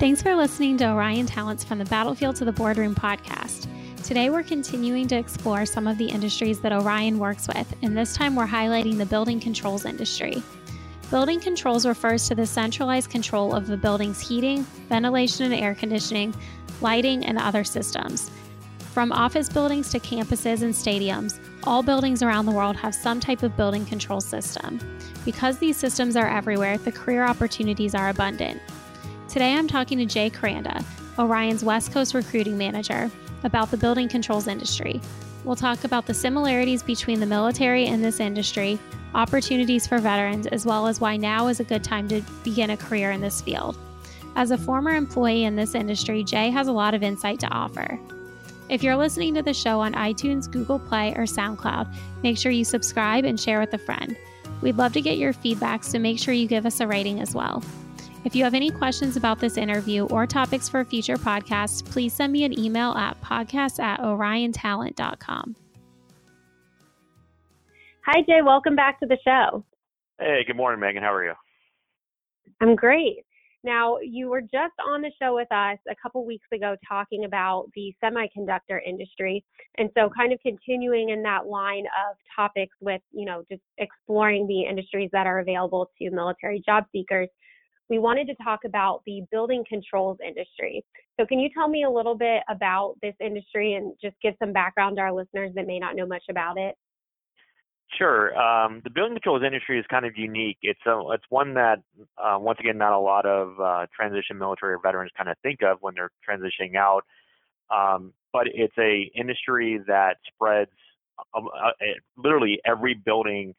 Thanks for listening to Orion Talents from the Battlefield to the Boardroom podcast. Today, we're continuing to explore some of the industries that Orion works with, and this time we're highlighting the building controls industry. Building controls refers to the centralized control of the building's heating, ventilation and air conditioning, lighting, and other systems. From office buildings to campuses and stadiums, all buildings around the world have some type of building control system. Because these systems are everywhere, the career opportunities are abundant. Today I'm talking to Jay Kuranda, Orion's West Coast recruiting manager, about the building controls industry. We'll talk about the similarities between the military and this industry, opportunities for veterans, as well as why now is a good time to begin a career in this field. As a former employee in this industry, Jay has a lot of insight to offer. If you're listening to the show on iTunes, Google Play, or SoundCloud, make sure you subscribe and share with a friend. We'd love to get your feedback, so make sure you give us a rating as well. If you have any questions about this interview or topics for future podcasts, please send me an email at podcast at oriontalent.com. Hi, Jay. Welcome back to the show. Hey, good morning, Megan. How are you? I'm great. Now, you were just on the show with us a couple weeks ago talking about the semiconductor industry. And so, kind of continuing in that line of topics with, you know, just exploring the industries that are available to military job seekers, we wanted to talk about the building controls industry. So, can you tell me a little bit about this industry and just give some background to our listeners that may not know much about it? Sure. Um, the building controls industry is kind of unique. It's a, it's one that uh, once again not a lot of uh, transition military or veterans kind of think of when they're transitioning out. Um, but it's a industry that spreads um, uh, literally every building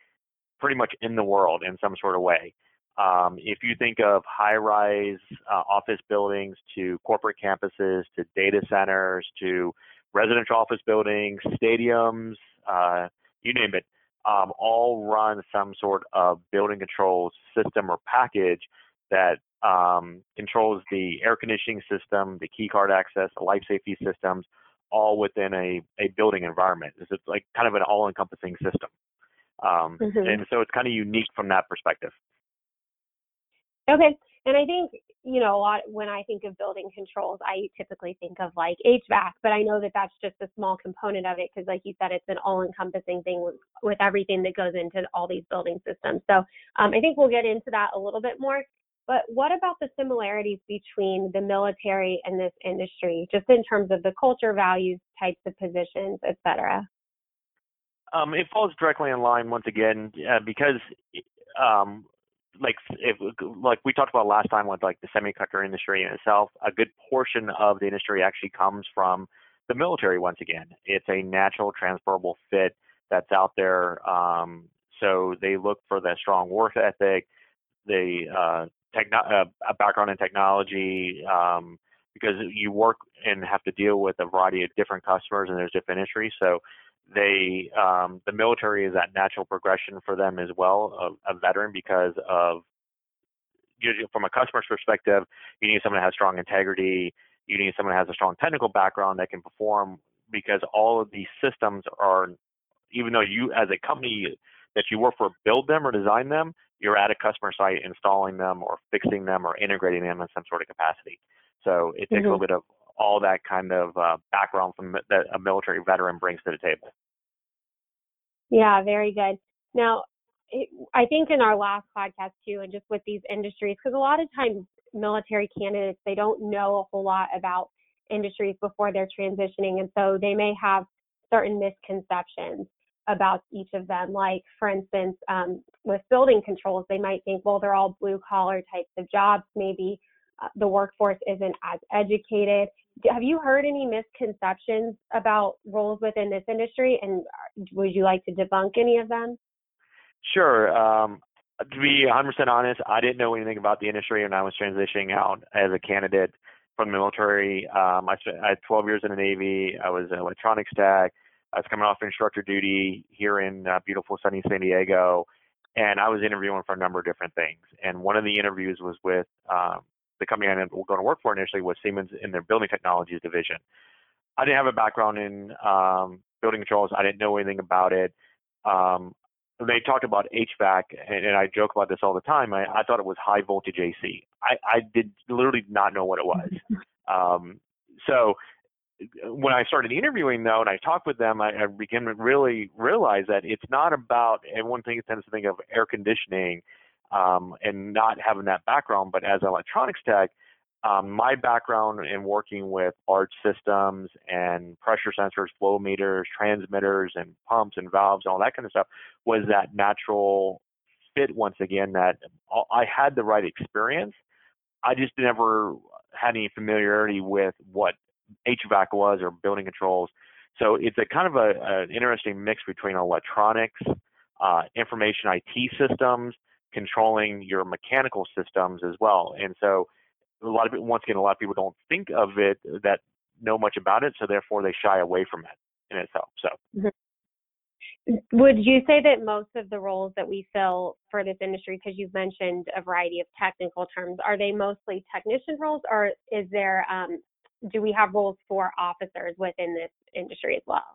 pretty much in the world in some sort of way. Um, if you think of high-rise uh, office buildings to corporate campuses to data centers to residential office buildings, stadiums, uh, you name it, um, all run some sort of building controls system or package that um, controls the air conditioning system, the key card access, the life safety systems, all within a, a building environment. It's like kind of an all-encompassing system. Um, mm-hmm. And so it's kind of unique from that perspective. Okay. And I think, you know, a lot when I think of building controls, I typically think of like HVAC, but I know that that's just a small component of it because, like you said, it's an all encompassing thing with, with everything that goes into all these building systems. So um, I think we'll get into that a little bit more. But what about the similarities between the military and this industry, just in terms of the culture, values, types of positions, et cetera? Um, it falls directly in line once again uh, because um, like if like we talked about last time with like the semiconductor industry in itself, a good portion of the industry actually comes from the military. Once again, it's a natural transferable fit that's out there. Um, so they look for that strong work ethic, the uh, techno- uh, a background in technology, um, because you work and have to deal with a variety of different customers and there's different industries. So they um, the military is that natural progression for them as well, a, a veteran because of from a customer's perspective, you need someone that has strong integrity. You need someone that has a strong technical background that can perform because all of these systems are, even though you as a company that you work for build them or design them, you're at a customer site installing them or fixing them or integrating them in some sort of capacity. So it takes mm-hmm. a little bit of all that kind of uh, background from that a military veteran brings to the table. Yeah, very good. Now, I think in our last podcast too, and just with these industries, because a lot of times military candidates they don't know a whole lot about industries before they're transitioning, and so they may have certain misconceptions about each of them. Like, for instance, um, with building controls, they might think, well, they're all blue collar types of jobs. Maybe the workforce isn't as educated. Have you heard any misconceptions about roles within this industry? And uh, would you like to debunk any of them? Sure um, to be 100% honest i didn't know anything about the industry when i was transitioning out as a candidate from the military. Um, I, spent, I had 12 years in the navy. I was an electronics tech. I was coming off instructor duty here in uh, beautiful sunny san diego. And i was interviewing for a number of different things. And one of the interviews was with um, the company I ended up going to work for initially was Siemens in their building technologies division. I didn't have a background in um, building controls. I didn't know anything about it. Um, they talked about HVAC, and, and I joke about this all the time. I, I thought it was high voltage AC. I, I did literally not know what it was. Um, so when I started interviewing though, and I talked with them, I, I began to really realize that it's not about everyone thinks tends to think of air conditioning um, and not having that background, but as an electronics tech, um, my background in working with large systems and pressure sensors, flow meters, transmitters, and pumps and valves, and all that kind of stuff was that natural fit once again that I had the right experience. I just never had any familiarity with what HVAC was or building controls. So it's a kind of a, an interesting mix between electronics, uh, information IT systems, controlling your mechanical systems as well. And so a lot of it, once again, a lot of people don't think of it that know much about it, so therefore they shy away from it in itself. So. Mm-hmm. Would you say that most of the roles that we fill for this industry, because you've mentioned a variety of technical terms, are they mostly technician roles, or is there um, do we have roles for officers within this industry as well?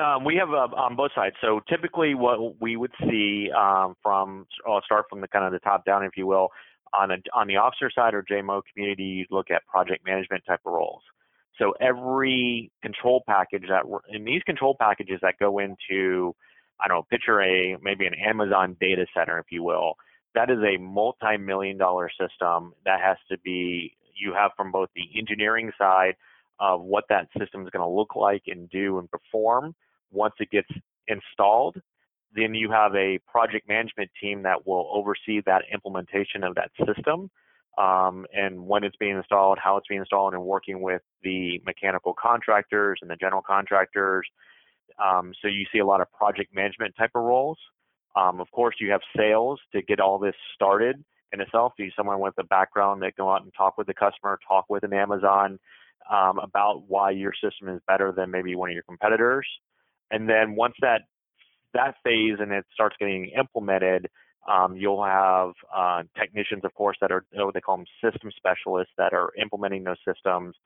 Um, we have uh, on both sides. So typically, what we would see um, from I'll start from the kind of the top down, if you will, on a, on the officer side or JMO community, you look at project management type of roles. So every control package that in these control packages that go into, I don't know, picture a maybe an Amazon data center, if you will. That is a multi-million dollar system that has to be you have from both the engineering side of what that system is going to look like and do and perform once it gets installed then you have a project management team that will oversee that implementation of that system um, and when it's being installed, how it's being installed, and working with the mechanical contractors and the general contractors. Um, so you see a lot of project management type of roles. Um, of course, you have sales to get all this started in itself. You someone with a background that go out and talk with the customer, talk with an Amazon um, about why your system is better than maybe one of your competitors. And then once that that phase and it starts getting implemented, um, you'll have uh, technicians, of course, that are what they call them system specialists that are implementing those systems,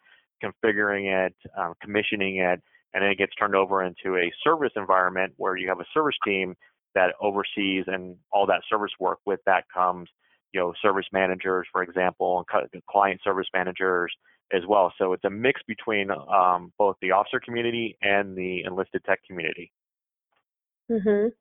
configuring it, um, commissioning it, and then it gets turned over into a service environment where you have a service team that oversees and all that service work. With that comes, you know, service managers, for example, and client service managers as well. So it's a mix between um, both the officer community and the enlisted tech community. Mhm.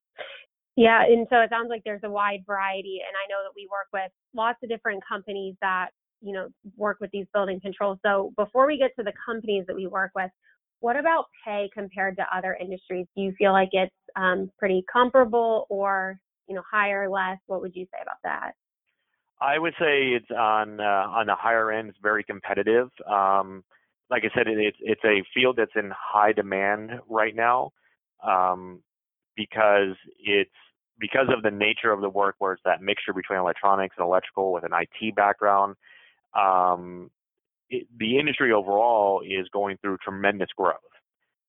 Yeah, and so it sounds like there's a wide variety, and I know that we work with lots of different companies that you know work with these building controls. So before we get to the companies that we work with, what about pay compared to other industries? Do you feel like it's um, pretty comparable, or you know higher, or less? What would you say about that? I would say it's on uh, on the higher end. It's very competitive. Um, like I said, it, it's it's a field that's in high demand right now. Um, because it's because of the nature of the work where it's that mixture between electronics and electrical with an IT background. Um, it, the industry overall is going through tremendous growth.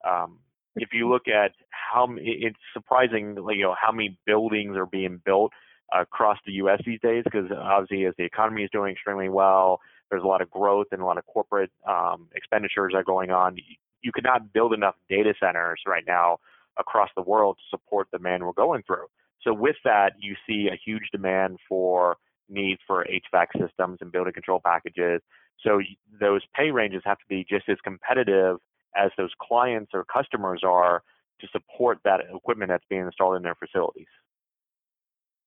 Um, if you look at how it's surprising, you know, how many buildings are being built across the U.S. these days, because obviously as the economy is doing extremely well, there's a lot of growth and a lot of corporate um, expenditures are going on. You could not build enough data centers right now across the world to support the demand we're going through. So with that, you see a huge demand for needs for HVAC systems and building control packages. So those pay ranges have to be just as competitive as those clients or customers are to support that equipment that's being installed in their facilities.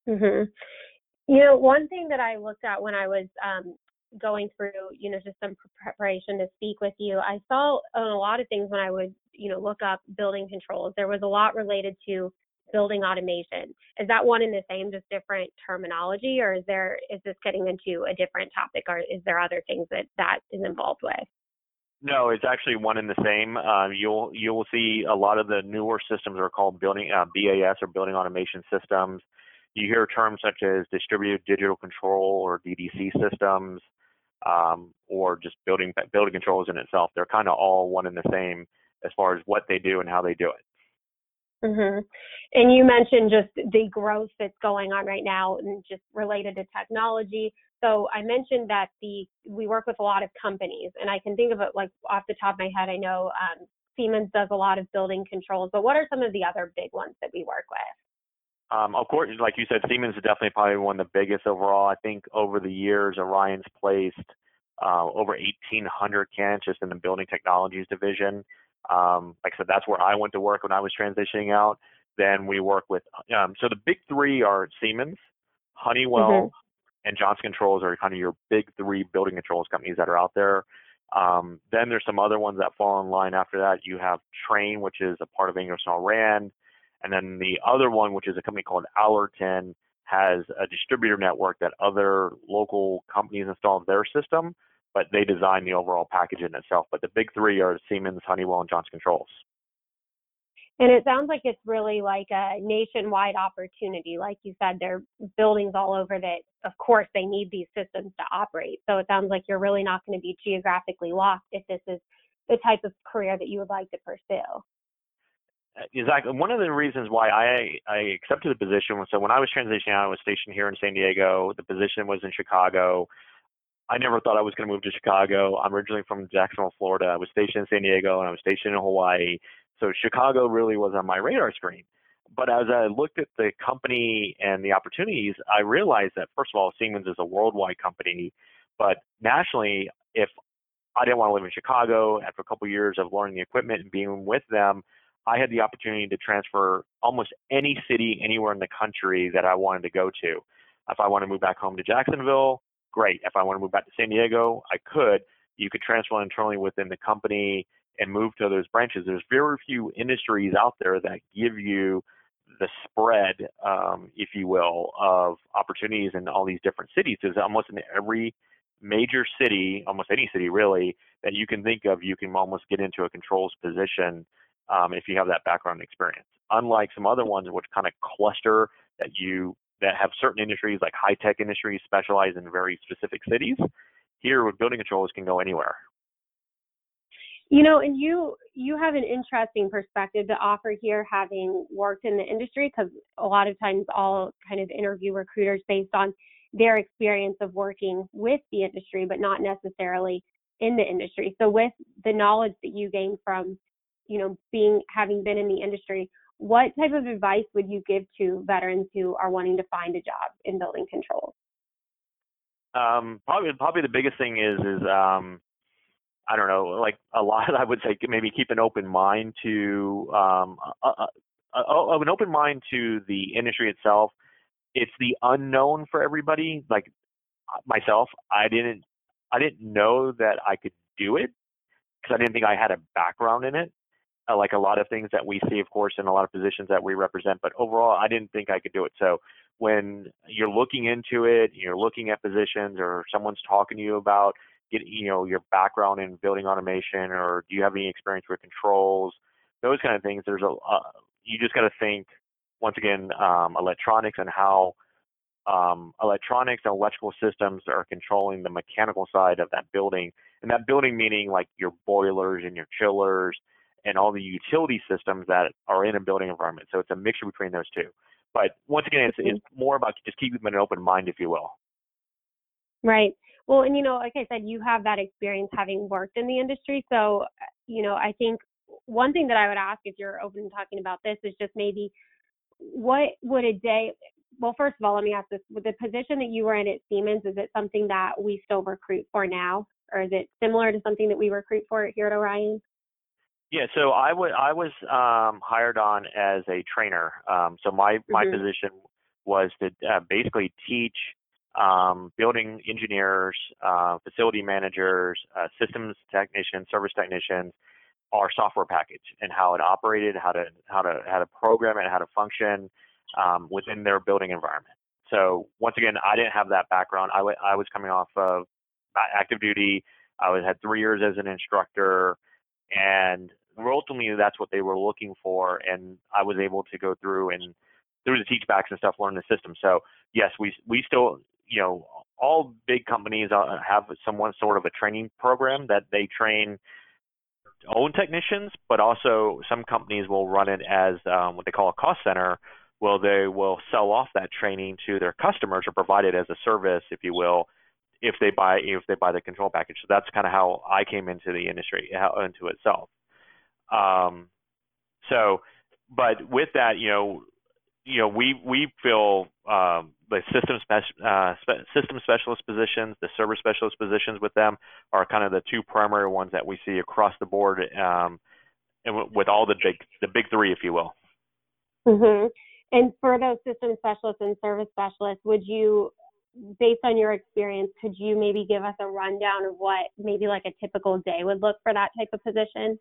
Mhm. You know, one thing that I looked at when I was um, going through, you know, just some preparation to speak with you, I saw on a lot of things when I would, you know, look up building controls. There was a lot related to building automation. Is that one and the same, just different terminology, or is there is this getting into a different topic, or is there other things that that is involved with? No, it's actually one and the same. Uh, you'll you'll see a lot of the newer systems are called building uh, BAS or building automation systems. You hear terms such as distributed digital control or DDC systems um, or just building building controls in itself. They're kind of all one and the same as far as what they do and how they do it. Mm-hmm. And you mentioned just the growth that's going on right now and just related to technology. So I mentioned that the we work with a lot of companies, and I can think of it like off the top of my head. I know um, Siemens does a lot of building controls, but what are some of the other big ones that we work with? Um, of course, like you said, Siemens is definitely probably one of the biggest overall. I think over the years, Orion's placed uh, over 1,800 candidates just in the building technologies division. Um, like I said, that's where I went to work when I was transitioning out. Then we work with, um, so the big three are Siemens, Honeywell, mm-hmm. and Johnson Controls are kind of your big three building controls companies that are out there. Um, then there's some other ones that fall in line after that. You have Trane, which is a part of Ingersoll Rand. And then the other one, which is a company called Alerton, has a distributor network that other local companies install in their system, but they design the overall package in itself. But the big three are Siemens, Honeywell, and Johnson Controls. And it sounds like it's really like a nationwide opportunity. Like you said, there are buildings all over that, of course, they need these systems to operate. So it sounds like you're really not going to be geographically locked if this is the type of career that you would like to pursue. Exactly. One of the reasons why I, I accepted the position was so when I was transitioning out, I was stationed here in San Diego. The position was in Chicago. I never thought I was going to move to Chicago. I'm originally from Jacksonville, Florida. I was stationed in San Diego and I was stationed in Hawaii. So Chicago really was on my radar screen. But as I looked at the company and the opportunities, I realized that first of all, Siemens is a worldwide company, but nationally, if I didn't want to live in Chicago, after a couple of years of learning the equipment and being with them, I had the opportunity to transfer almost any city anywhere in the country that I wanted to go to. If I want to move back home to Jacksonville, great. If I want to move back to San Diego, I could. You could transfer internally within the company and move to those branches. There's very few industries out there that give you the spread, um, if you will, of opportunities in all these different cities. There's almost in every major city, almost any city really, that you can think of, you can almost get into a controls position um, if you have that background experience. Unlike some other ones which kind of cluster that you that have certain industries like high tech industries specialize in very specific cities. Here with building controls can go anywhere. You know, and you you have an interesting perspective to offer here, having worked in the industry, because a lot of times I'll kind of interview recruiters based on their experience of working with the industry, but not necessarily in the industry. So, with the knowledge that you gain from, you know, being having been in the industry, what type of advice would you give to veterans who are wanting to find a job in building controls? Um, probably, probably the biggest thing is is um, I don't know, like a lot, I would say maybe keep an open mind to um, a, a, a, an open mind to the industry itself. It's the unknown for everybody. Like myself, I didn't I didn't know that I could do it because I didn't think I had a background in it. Uh, like a lot of things that we see, of course, in a lot of positions that we represent. But overall, I didn't think I could do it. So when you're looking into it, you're looking at positions, or someone's talking to you about get you know your background in building automation or do you have any experience with controls those kind of things there's a uh, you just got to think once again um, electronics and how um, electronics and electrical systems are controlling the mechanical side of that building and that building meaning like your boilers and your chillers and all the utility systems that are in a building environment so it's a mixture between those two but once again it's, it's mm-hmm. more about just keeping an open mind if you will right well, and you know, like I said, you have that experience having worked in the industry. So, you know, I think one thing that I would ask if you're open to talking about this is just maybe what would a day well, first of all, let me ask this. With the position that you were in at Siemens, is it something that we still recruit for now? Or is it similar to something that we recruit for here at Orion? Yeah, so I, w- I was um, hired on as a trainer. Um, so my, my mm-hmm. position was to uh, basically teach um, building engineers, uh, facility managers, uh, systems technicians, service technicians, our software package and how it operated, how to how to how to program it, how to function um, within their building environment. So once again, I didn't have that background. I, w- I was coming off of active duty. I was had three years as an instructor, and ultimately that's what they were looking for. And I was able to go through and through the teach backs and stuff, learn the system. So yes, we we still you know, all big companies uh, have someone sort of a training program that they train own technicians, but also some companies will run it as um, what they call a cost center, where they will sell off that training to their customers or provide it as a service, if you will, if they buy if they buy the control package. So that's kind of how I came into the industry, how, into itself. Um, so, but with that, you know, you know, we we feel um, the system spe- uh, spe- system specialist positions, the server specialist positions with them are kind of the two primary ones that we see across the board, um, and w- with all the big the big three, if you will. Mm-hmm. And for those system specialists and service specialists, would you, based on your experience, could you maybe give us a rundown of what maybe like a typical day would look for that type of position?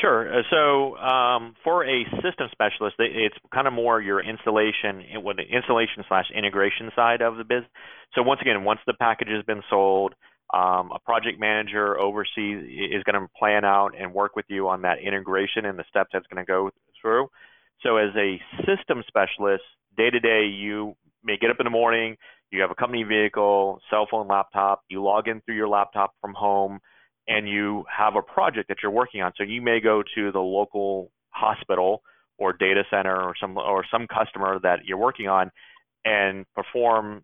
Sure. Uh, so um, for a system specialist, it's kind of more your installation, what the installation slash integration side of the business. So once again, once the package has been sold, um, a project manager oversees is going to plan out and work with you on that integration and the steps that's going to go through. So as a system specialist, day to day, you may get up in the morning, you have a company vehicle, cell phone, laptop, you log in through your laptop from home and you have a project that you're working on. So you may go to the local hospital or data center or some or some customer that you're working on and perform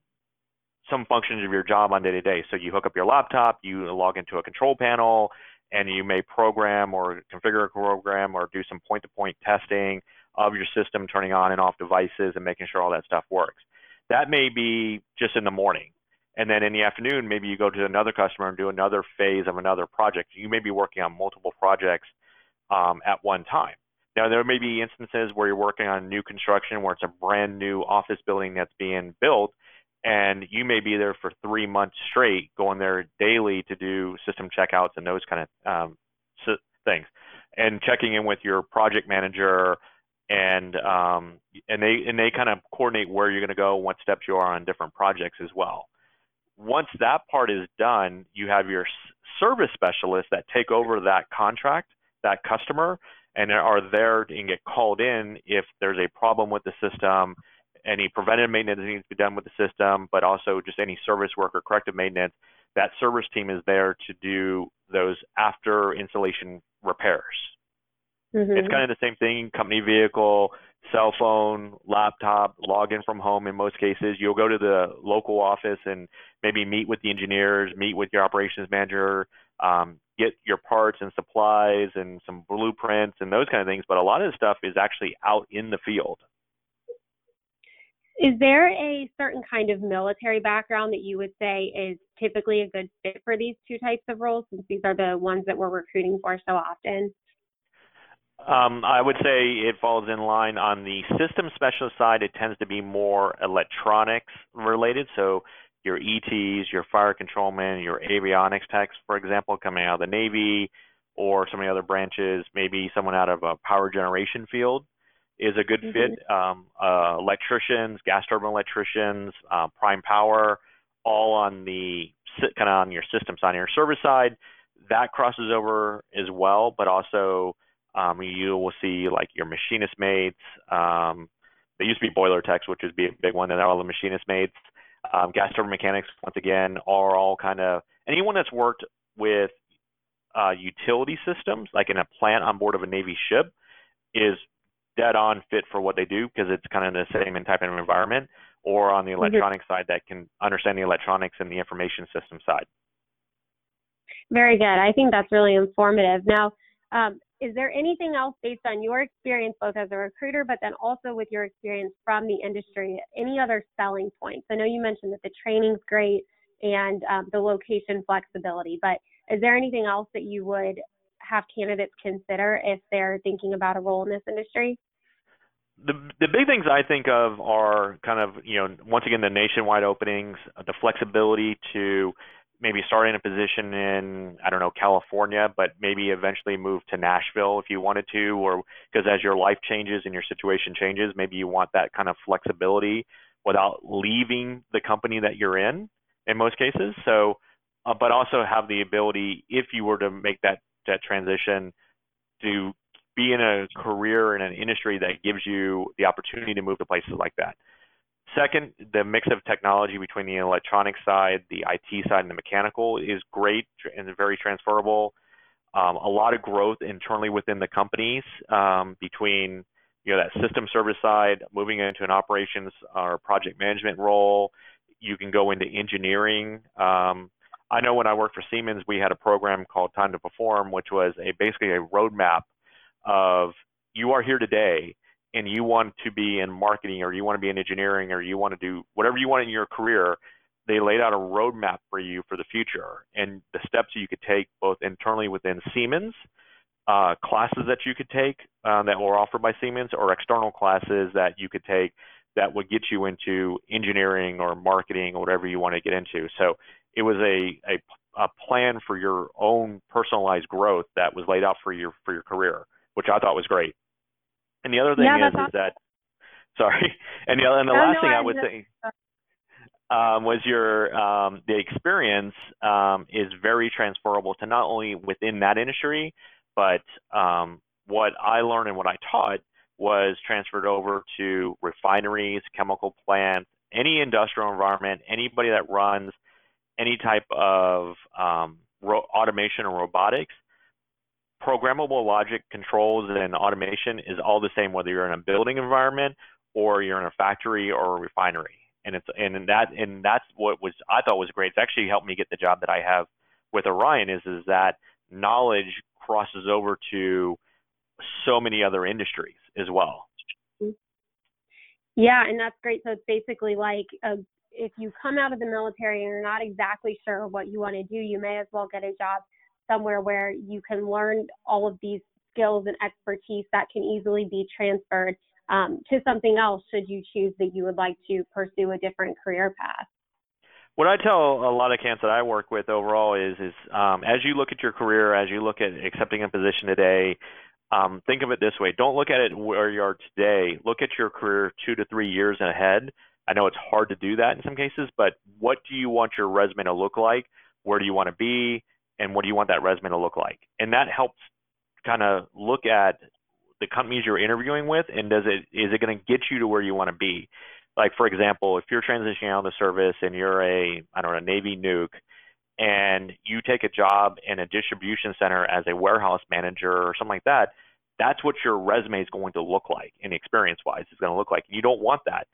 some functions of your job on day to day. So you hook up your laptop, you log into a control panel, and you may program or configure a program or do some point-to-point testing of your system, turning on and off devices and making sure all that stuff works. That may be just in the morning. And then in the afternoon, maybe you go to another customer and do another phase of another project. You may be working on multiple projects um, at one time. Now, there may be instances where you're working on new construction where it's a brand new office building that's being built, and you may be there for three months straight, going there daily to do system checkouts and those kind of um, things, and checking in with your project manager, and um, and they and they kind of coordinate where you're going to go, what steps you are on different projects as well once that part is done, you have your service specialists that take over that contract, that customer, and are there and get called in if there's a problem with the system, any preventive maintenance needs to be done with the system, but also just any service work or corrective maintenance. That service team is there to do those after installation repairs. Mm-hmm. It's kind of the same thing, company vehicle, cell phone, laptop, log in from home in most cases. You'll go to the local office and maybe meet with the engineers, meet with your operations manager, um, get your parts and supplies and some blueprints and those kind of things. But a lot of the stuff is actually out in the field. Is there a certain kind of military background that you would say is typically a good fit for these two types of roles since these are the ones that we're recruiting for so often? Um, I would say it falls in line on the system specialist side. It tends to be more electronics related. So your ETs, your fire controlmen, your avionics techs, for example, coming out of the Navy or some of the other branches, maybe someone out of a power generation field is a good mm-hmm. fit. Um, uh, electricians, gas turbine electricians, uh, prime power, all on the kind of on your system side, on your service side. That crosses over as well, but also um, you will see like your machinist mates. Um, they used to be boiler techs, which would be a big one, and all the machinist mates. Um, gas turbine mechanics, once again, are all kind of anyone that's worked with uh, utility systems, like in a plant on board of a Navy ship, is dead on fit for what they do because it's kind of the same in type of environment. Or on the mm-hmm. electronic mm-hmm. side, that can understand the electronics and the information system side. Very good. I think that's really informative. Now, um, is there anything else based on your experience, both as a recruiter, but then also with your experience from the industry, any other selling points? I know you mentioned that the training's great and um, the location flexibility, but is there anything else that you would have candidates consider if they're thinking about a role in this industry? The the big things I think of are kind of you know once again the nationwide openings, the flexibility to maybe starting a position in I don't know California, but maybe eventually move to Nashville if you wanted to, or because as your life changes and your situation changes, maybe you want that kind of flexibility without leaving the company that you're in in most cases. So, uh, but also have the ability if you were to make that that transition to be in a career in an industry that gives you the opportunity to move to places like that. Second, the mix of technology between the electronic side, the IT side, and the mechanical is great and very transferable. Um, a lot of growth internally within the companies um, between you know that system service side, moving into an operations or project management role. You can go into engineering. Um, I know when I worked for Siemens, we had a program called Time to Perform, which was a basically a roadmap of you are here today and you want to be in marketing or you want to be in engineering or you want to do whatever you want in your career, they laid out a roadmap for you for the future and the steps you could take both internally within Siemens, uh, classes that you could take uh, that were offered by Siemens, or external classes that you could take that would get you into engineering or marketing or whatever you want to get into. So it was a, a, a plan for your own personalized growth that was laid out for your for your career, which I thought was great. And the other thing Yeah, is, that's is that sorry. And the other, and the No, last no, thing I I'm would just- say um, was your um, the experience um, is very transferable to not only within that industry, but um, what I learned and what I taught was transferred over to refineries, chemical plants, any industrial environment, anybody that runs any type of um, ro- automation or robotics. Programmable logic controls and automation is all the same whether you're in a building environment or you're in a factory or a refinery. And it's and that and that's what was I thought was great. It's actually helped me get the job that I have with Orion is is that knowledge crosses over to so many other industries as well. Yeah, and that's great. So it's basically like a, if you come out of the military and you're not exactly sure what you want to do, you may as well get a job somewhere where you can learn all of these skills and expertise that can easily be transferred um, to something else should you choose that you would like to pursue a different career path. What I tell a lot of candidates that I work with overall is is um, as you look at your career, as you look at accepting a position today, um, think of it this way: don't look at it where you are today. Look at your career two to three years ahead. I know it's hard to do that in some cases, but what do you want your resume to look like? Where do you want to be? And what do you want that resume to look like? And that helps kind of look at the companies you're interviewing with, and does it is it going to get you to where you want to be? Like for example, if you're transitioning out of the service and you're a I don't know Navy nuke, and you take a job in a distribution center as a warehouse manager or something like that, that's what your resume is going to look like and experience wise is going to look like. You don't want that.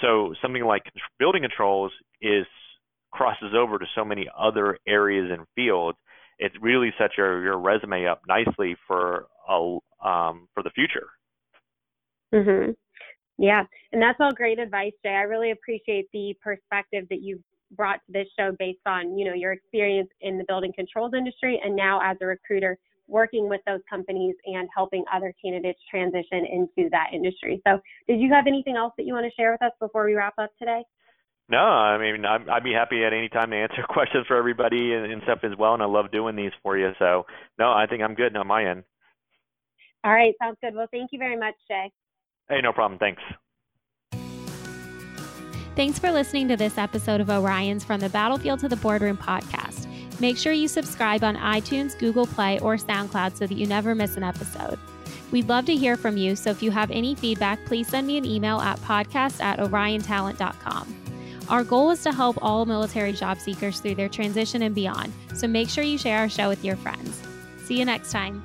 So something like building controls is crosses over to so many other areas and fields. It really sets your, your resume up nicely for a, um, for the future. hmm Yeah, and that's all great advice, Jay. I really appreciate the perspective that you've brought to this show based on you know your experience in the building controls industry and now as a recruiter working with those companies and helping other candidates transition into that industry. So, did you have anything else that you want to share with us before we wrap up today? No, I mean I'd, I'd be happy at any time to answer questions for everybody and, and stuff as well, and I love doing these for you. So no, I think I'm good on my end. All right, sounds good. Well, thank you very much, Jay. Hey, no problem. Thanks. Thanks for listening to this episode of Orion's From the Battlefield to the Boardroom podcast. Make sure you subscribe on iTunes, Google Play, or SoundCloud so that you never miss an episode. We'd love to hear from you, so if you have any feedback, please send me an email at podcast at oriontalent.com. Our goal is to help all military job seekers through their transition and beyond, so make sure you share our show with your friends. See you next time.